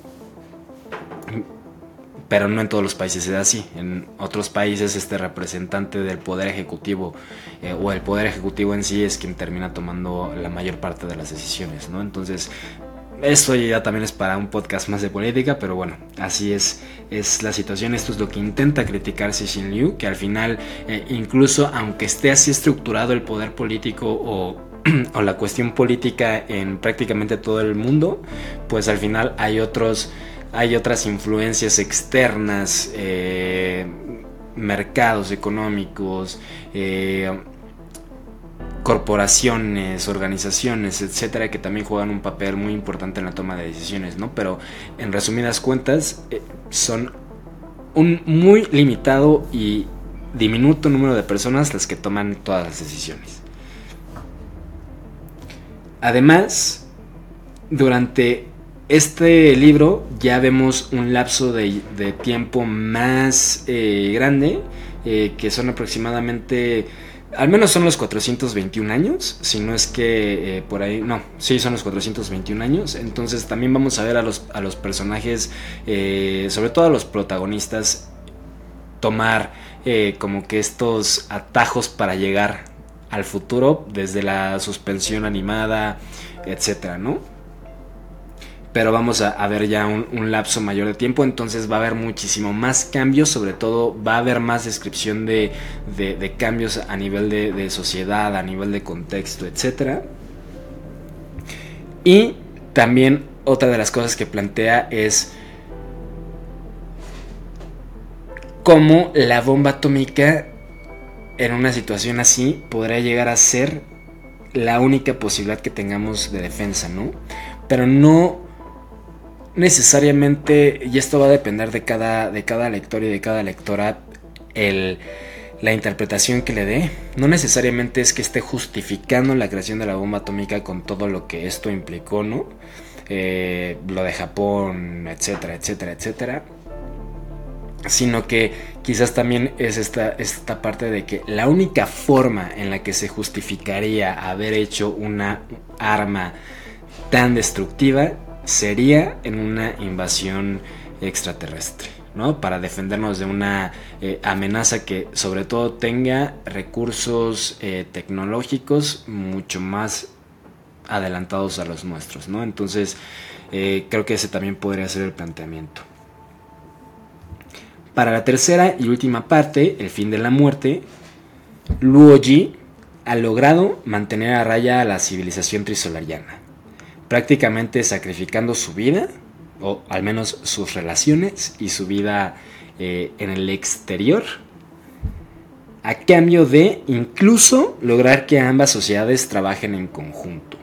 Pero no en todos los países es así. En otros países este representante del poder ejecutivo eh, o el poder ejecutivo en sí es quien termina tomando la mayor parte de las decisiones, ¿no? Entonces, esto ya también es para un podcast más de política, pero bueno, así es, es la situación. Esto es lo que intenta criticar Xi Liu, que al final, eh, incluso aunque esté así estructurado el poder político o o la cuestión política en prácticamente todo el mundo, pues al final hay otros, hay otras influencias externas, eh, mercados económicos, eh, corporaciones, organizaciones, etcétera, que también juegan un papel muy importante en la toma de decisiones, ¿no? Pero en resumidas cuentas, eh, son un muy limitado y diminuto número de personas las que toman todas las decisiones. Además, durante este libro ya vemos un lapso de, tiempo más eh, grande, eh, que son aproximadamente al menos son los 421 años, si no es que eh, por ahí, no, sí son los 421 años, entonces también vamos a ver a los, a los personajes, sobre todo a los protagonistas, tomar como que estos atajos para llegar al futuro, desde la suspensión animada, etcétera, ¿no? Pero vamos a, ver ya un, lapso mayor de tiempo, entonces va a haber muchísimo más cambios, sobre todo va a haber más descripción de, cambios a nivel de, sociedad, a nivel de contexto, etc. Y también otra de las cosas que plantea es cómo la bomba atómica en una situación así podrá llegar a ser la única posibilidad que tengamos de defensa, ¿no? Pero no necesariamente, y esto va a depender de cada, de cada lector y de cada lectora, el, la interpretación que le dé. No necesariamente es que esté justificando la creación de la bomba atómica con todo lo que esto implicó, ¿no? Eh, lo de Japón, etcétera, etcétera, etcétera. Sino que quizás también es esta, esta parte de que la única forma en la que se justificaría haber hecho una arma tan destructiva sería en una invasión extraterrestre, ¿no? Para defendernos de una eh, amenaza que sobre todo tenga recursos eh, tecnológicos mucho más adelantados a los nuestros, ¿no? Entonces, eh, creo que ese también podría ser el planteamiento. Para la tercera y última parte, el fin de la muerte, Luoji ha logrado mantener a raya a la civilización trisolariana prácticamente sacrificando su vida, o al menos sus relaciones y su vida eh, en el exterior, a cambio de incluso lograr que ambas sociedades trabajen en conjunto.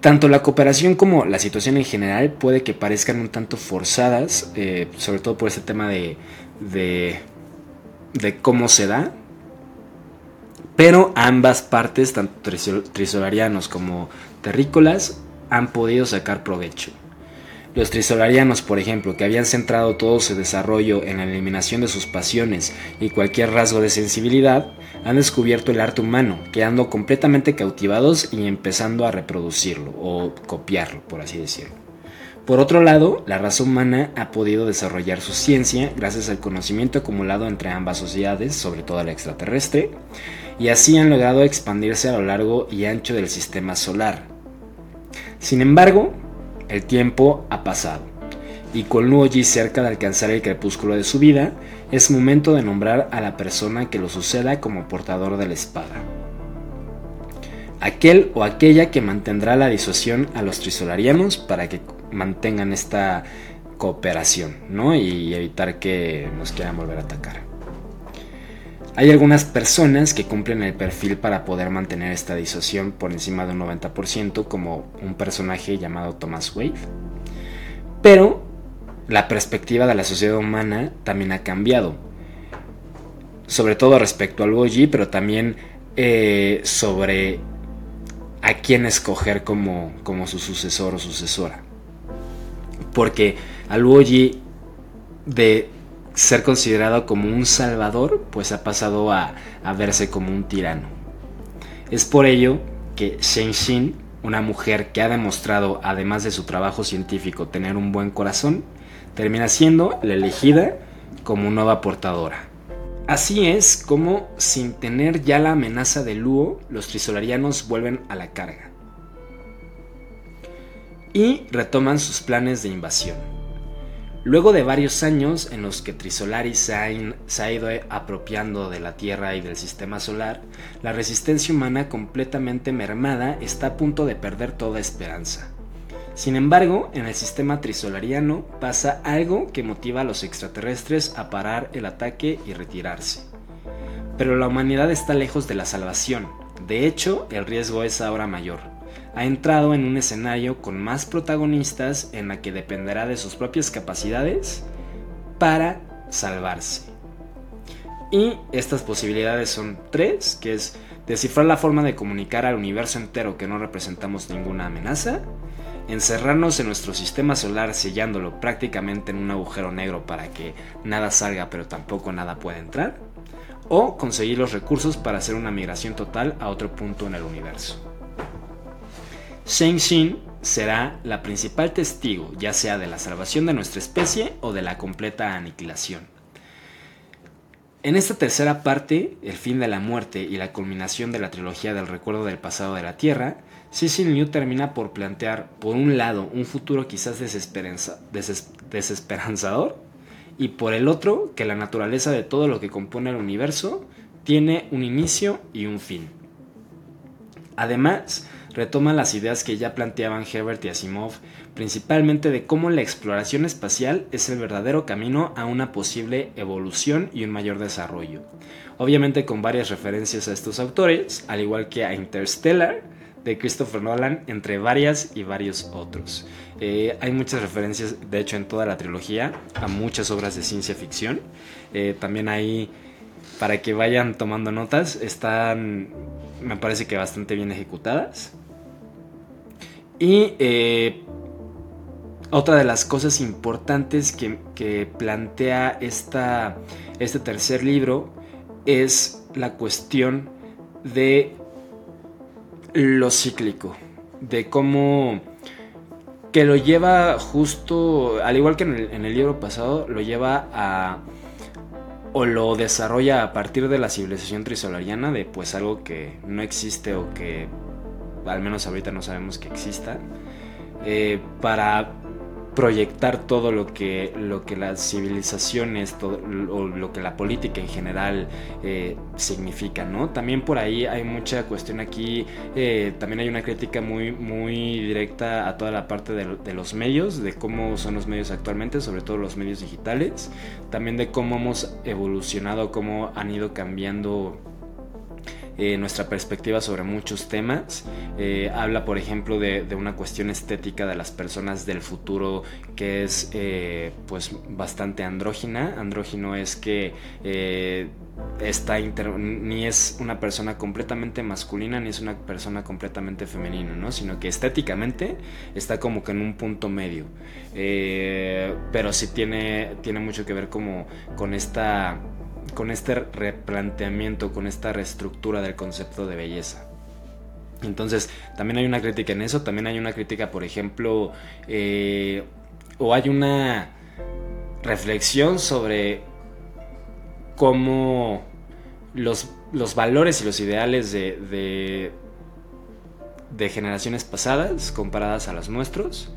Tanto la cooperación como la situación en general puede que parezcan un tanto forzadas, eh, sobre todo por ese tema de, de cómo se da, pero ambas partes, tanto trisolarianos como terrícolas, han podido sacar provecho. Los trisolarianos, por ejemplo, que habían centrado todo su desarrollo en la eliminación de sus pasiones y cualquier rasgo de sensibilidad, han descubierto el arte humano, quedando completamente cautivados y empezando a reproducirlo o copiarlo, por así decirlo. Por otro lado, la raza humana ha podido desarrollar su ciencia gracias al conocimiento acumulado entre ambas sociedades, sobre todo la extraterrestre, y así han logrado expandirse a lo largo y ancho del sistema solar. Sin embargo, el tiempo ha pasado, y con Luoji cerca de alcanzar el crepúsculo de su vida, es momento de nombrar a la persona que lo suceda como portador de la espada. Aquel o aquella que mantendrá la disuasión a los trisolarianos para que mantengan esta cooperación, ¿no? Y evitar que nos quieran volver a atacar. Hay algunas personas que cumplen el perfil para poder mantener esta disociación por encima de un 90%, como un personaje llamado Thomas Wade. Pero la perspectiva de la sociedad humana también ha cambiado. Sobre todo respecto al Boji, pero también eh, sobre a quién escoger como, como su sucesor o sucesora. Porque al Boji de ser considerado como un salvador, pues ha pasado a, verse como un tirano. Es por ello que Shen Xin, una mujer que ha demostrado, además de su trabajo científico, tener un buen corazón, termina siendo la elegida como nueva portadora. Así es como, sin tener ya la amenaza de Luo, los trisolarianos vuelven a la carga. Y retoman sus planes de invasión. Luego de varios años en los que Trisolaris se ha, ido apropiando de la Tierra y del sistema solar, la resistencia humana completamente mermada está a punto de perder toda esperanza. Sin embargo, en el sistema trisolariano pasa algo que motiva a los extraterrestres a parar el ataque y retirarse. Pero la humanidad está lejos de la salvación, de hecho el riesgo es ahora mayor ha entrado en un escenario con más protagonistas en la que dependerá de sus propias capacidades para salvarse. Y estas posibilidades son tres, que es descifrar la forma de comunicar al universo entero que no representamos ninguna amenaza, encerrarnos en nuestro sistema solar sellándolo prácticamente en un agujero negro para que nada salga pero tampoco nada pueda entrar, o conseguir los recursos para hacer una migración total a otro punto en el universo. Shang Xin será la principal testigo, ya sea de la salvación de nuestra especie o de la completa aniquilación. En esta tercera parte, el fin de la muerte y la culminación de la trilogía del recuerdo del pasado de la Tierra, Cecil New termina por plantear, por un lado, un futuro quizás desesperanzador, y por el otro, que la naturaleza de todo lo que compone el universo tiene un inicio y un fin. Además, retoma las ideas que ya planteaban Herbert y Asimov, principalmente de cómo la exploración espacial es el verdadero camino a una posible evolución y un mayor desarrollo. Obviamente con varias referencias a estos autores, al igual que a Interstellar, de Christopher Nolan, entre varias y varios otros. Eh, hay muchas referencias, de hecho, en toda la trilogía, a muchas obras de ciencia ficción. Eh, también hay, para que vayan tomando notas, están, me parece que bastante bien ejecutadas. Y eh, otra de las cosas importantes que, plantea este tercer libro es la cuestión de lo cíclico, de cómo que lo lleva justo, al igual que en el, en el, libro pasado, lo lleva a o lo desarrolla a partir de la civilización trisolariana, de pues algo que no existe o que al menos ahorita no sabemos que exista, eh, para proyectar todo lo que, lo que las civilizaciones todo, o lo que la política en general eh, significa, ¿no? También por ahí hay mucha cuestión aquí, eh, también hay una crítica muy, muy directa a toda la parte de, de, los medios, de cómo son los medios actualmente, sobre todo los medios digitales, también de cómo hemos evolucionado, cómo han ido cambiando eh, nuestra perspectiva sobre muchos temas. Eh, habla, por ejemplo, de, una cuestión estética de las personas del futuro que es eh, pues bastante andrógina. Andrógino es que está ni es una persona completamente masculina ni es una persona completamente femenina, ¿no? Sino que estéticamente está como que en un punto medio. pero sí tiene, tiene mucho que ver como con esta con este replanteamiento, con esta reestructura del concepto de belleza. Entonces, también hay una crítica en eso, también hay una crítica, por ejemplo, eh, o hay una reflexión sobre cómo los, los valores y los ideales de, de, de generaciones pasadas comparadas a los nuestros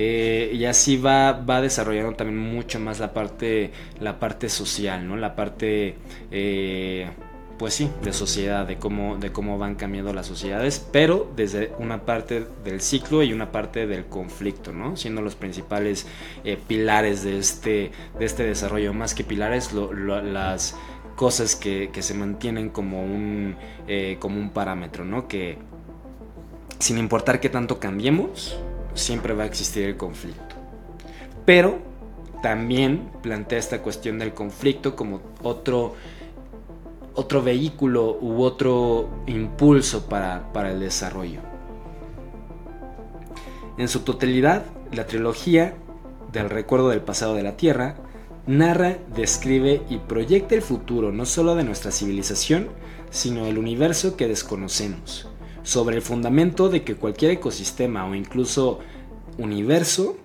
eh, y así va, va desarrollando también mucho más la parte, la parte social, ¿no? La parte, eh, pues sí, de sociedad, de cómo, de cómo van cambiando las sociedades, pero desde una parte del ciclo y una parte del conflicto, ¿no? Siendo los principales eh, pilares de este, de este desarrollo, más que pilares, las cosas que, que, se mantienen como un, como un parámetro, ¿no? Que sin importar qué tanto cambiemos, siempre va a existir el conflicto. Pero también plantea esta cuestión del conflicto como otro, otro vehículo u otro impulso para, para el desarrollo. En su totalidad, la trilogía del recuerdo del pasado de la Tierra narra, describe y proyecta el futuro no solo de nuestra civilización, sino del universo que desconocemos sobre el fundamento de que cualquier ecosistema o incluso universo,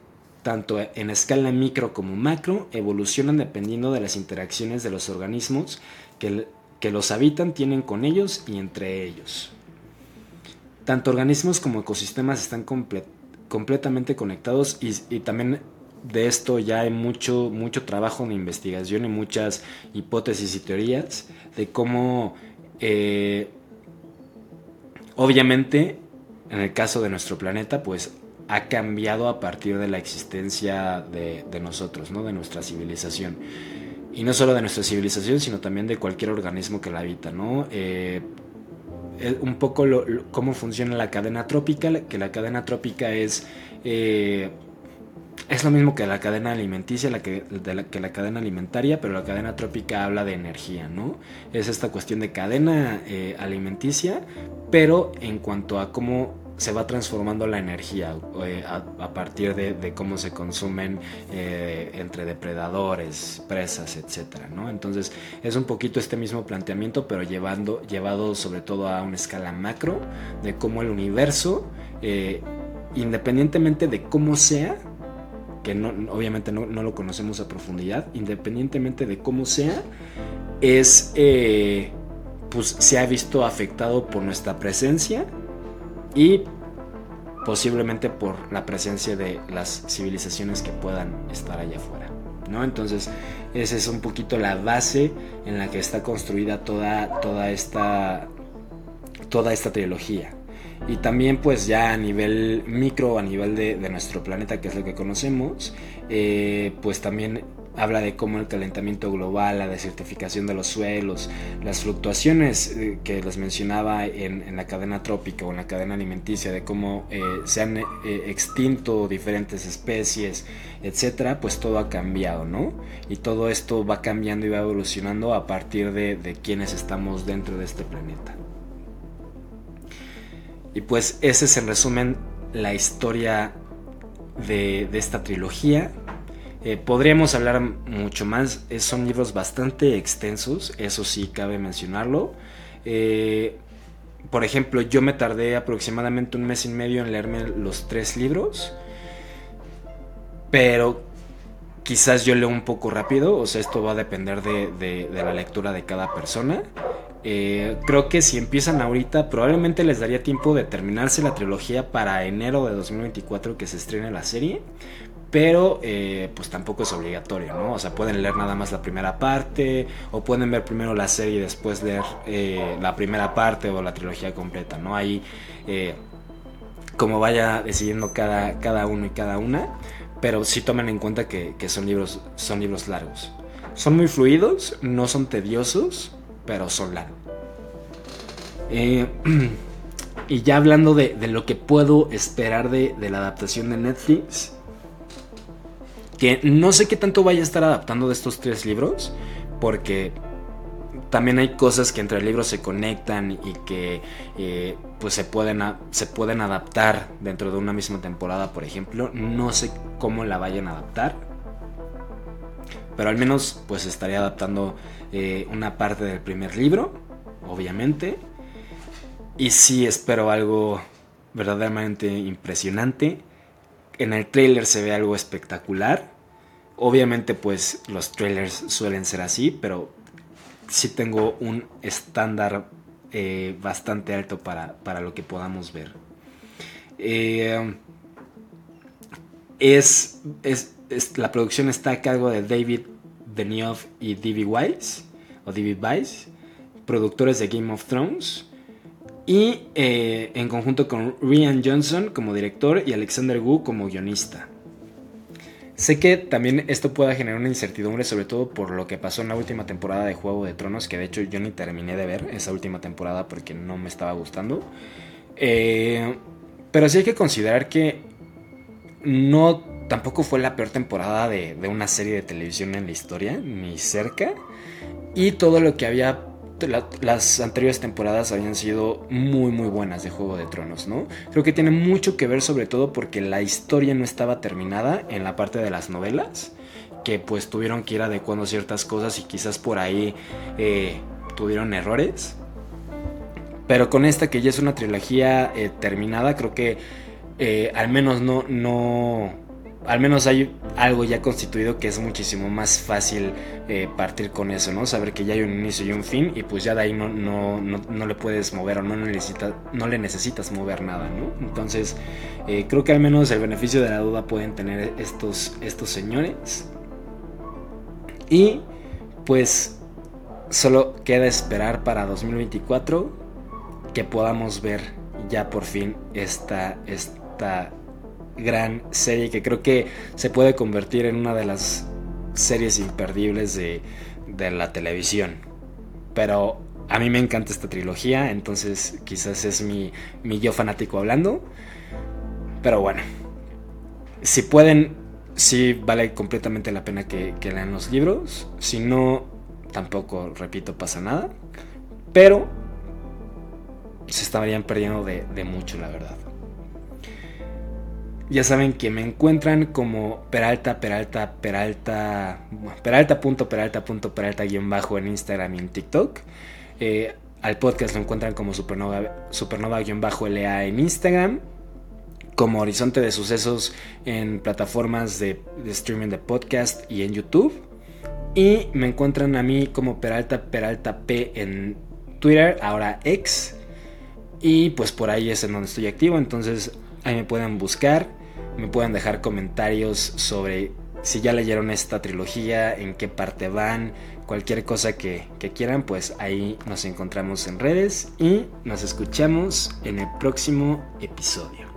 tanto en escala micro como macro, evolucionan dependiendo de las interacciones de los organismos que, que los habitan tienen con ellos y entre ellos. Tanto organismos como ecosistemas están completamente conectados y, también de esto ya hay mucho, mucho trabajo de investigación y muchas hipótesis y teorías de cómo eh, Obviamente, en el caso de nuestro planeta, pues ha cambiado a partir de la existencia de, nosotros, ¿no? de nuestra civilización. Y no solo de nuestra civilización, sino también de cualquier organismo que la habita. ¿no? Eh, un poco cómo funciona la cadena trópica, que la cadena trópica es eh, es lo mismo que la cadena alimenticia, la que, la, que la cadena alimentaria, pero la cadena trópica habla de energía, ¿no? Es esta cuestión de cadena eh, alimenticia, pero en cuanto a cómo se va transformando la energía eh, a, partir de, cómo se consumen eh, entre depredadores, presas, etcétera, ¿no? Entonces es un poquito este mismo planteamiento, pero llevando, llevado sobre todo a una escala macro de cómo el universo, independientemente de cómo sea, que no, obviamente no, lo conocemos a profundidad, independientemente de cómo sea, es, eh, pues se ha visto afectado por nuestra presencia y posiblemente por la presencia de las civilizaciones que puedan estar allá afuera. ¿no? Entonces, esa es un poquito la base en la que está construida toda, toda, esta, toda esta trilogía. Y también pues ya a nivel micro, a nivel de, nuestro planeta, que es lo que conocemos, eh, pues también habla de cómo el calentamiento global, la desertificación de los suelos, las fluctuaciones eh, que les mencionaba en, la cadena trópica o en la cadena alimenticia, de cómo eh, se han extinto diferentes especies, etcétera, pues todo ha cambiado, ¿no? Y todo esto va cambiando y va evolucionando a partir de, de quienes estamos dentro de este planeta. Y pues ese es en resumen la historia de, esta trilogía. Eh, podríamos hablar mucho más, son libros bastante extensos, eso sí cabe mencionarlo. Eh, por ejemplo, yo me tardé aproximadamente un mes y medio en leerme los tres libros, pero quizás yo leo un poco rápido, o sea, esto va a depender de la lectura de cada persona. Eh, creo que si empiezan ahorita, probablemente les daría tiempo de terminarse la trilogía para enero de 2024 que se estrene la serie. Pero eh, pues tampoco es obligatorio, ¿no? O sea, pueden leer nada más la primera parte, o pueden ver primero la serie y después leer eh, la primera parte o la trilogía completa, ¿no? Ahí como vaya decidiendo cada, cada uno y cada una. Pero sí tomen en cuenta que, son, libros, son libros largos. Son muy fluidos, no son tediosos pero sola. Eh, y ya hablando de, lo que puedo esperar de, la adaptación de Netflix, que no sé qué tanto vaya a estar adaptando de estos tres libros, porque también hay cosas que entre libros se conectan y que eh, pues se pueden, se pueden adaptar dentro de una misma temporada, por ejemplo. No sé cómo la vayan a adaptar. Pero al menos pues estaría adaptando eh, una parte del primer libro, obviamente. Y sí espero algo verdaderamente impresionante. En el trailer se ve algo espectacular. Obviamente pues los trailers suelen ser así, pero sí tengo un estándar eh, bastante alto para, lo que podamos ver. Eh, es, es, la producción está a cargo de David Benioff y D.B. Weiss, o D.B. Weiss, productores de Game of Thrones, y eh, en conjunto con Rian Johnson como director y Alexander Wu como guionista. Sé que también esto pueda generar una incertidumbre, sobre todo por lo que pasó en la última temporada de Juego de Tronos, que de hecho yo ni terminé de ver esa última temporada porque no me estaba gustando. Eh, pero sí hay que considerar que no tampoco fue la peor temporada de, una serie de televisión en la historia, ni cerca. Y todo lo que había las anteriores temporadas habían sido muy muy buenas de Juego de Tronos, ¿no? Creo que tiene mucho que ver sobre todo porque la historia no estaba terminada en la parte de las novelas, que pues tuvieron que ir adecuando ciertas cosas y quizás por ahí eh, tuvieron errores. Pero con esta que ya es una trilogía eh, terminada, creo que eh, al menos no, no, al menos hay algo ya constituido que es muchísimo más fácil eh, partir con eso, ¿no? Saber que ya hay un inicio y un fin y pues ya de ahí no, no, no, le puedes mover o no, no le necesitas mover nada, ¿no? Entonces eh, creo que al menos el beneficio de la duda pueden tener estos, estos señores. Y pues solo queda esperar para 2024 que podamos ver ya por fin esta, esta gran serie que creo que se puede convertir en una de las series imperdibles de, la televisión. Pero a mí me encanta esta trilogía, entonces quizás es mi, mi yo fanático hablando. Pero bueno, si pueden sí vale completamente la pena que, que lean los libros. Si no, tampoco, repito, pasa nada. Pero se estarían perdiendo de, de mucho, la verdad. Ya saben que me encuentran como Peralta, Peralta, Peralta, Peralta punto, Peralta punto, Peralta guion bajo en Instagram y en TikTok. Eh, al podcast lo encuentran como Supernova, Supernova guion bajo LA en Instagram. Como Horizonte de Sucesos en plataformas de, de streaming de podcast y en YouTube. Y me encuentran a mí como Peralta, Peralta P en Twitter, ahora X. Y pues por ahí es en donde estoy activo. Entonces ahí me pueden buscar. Me pueden dejar comentarios sobre si ya leyeron esta trilogía, en qué parte van, cualquier cosa que, que, quieran, pues ahí nos encontramos en redes y nos escuchamos en el próximo episodio.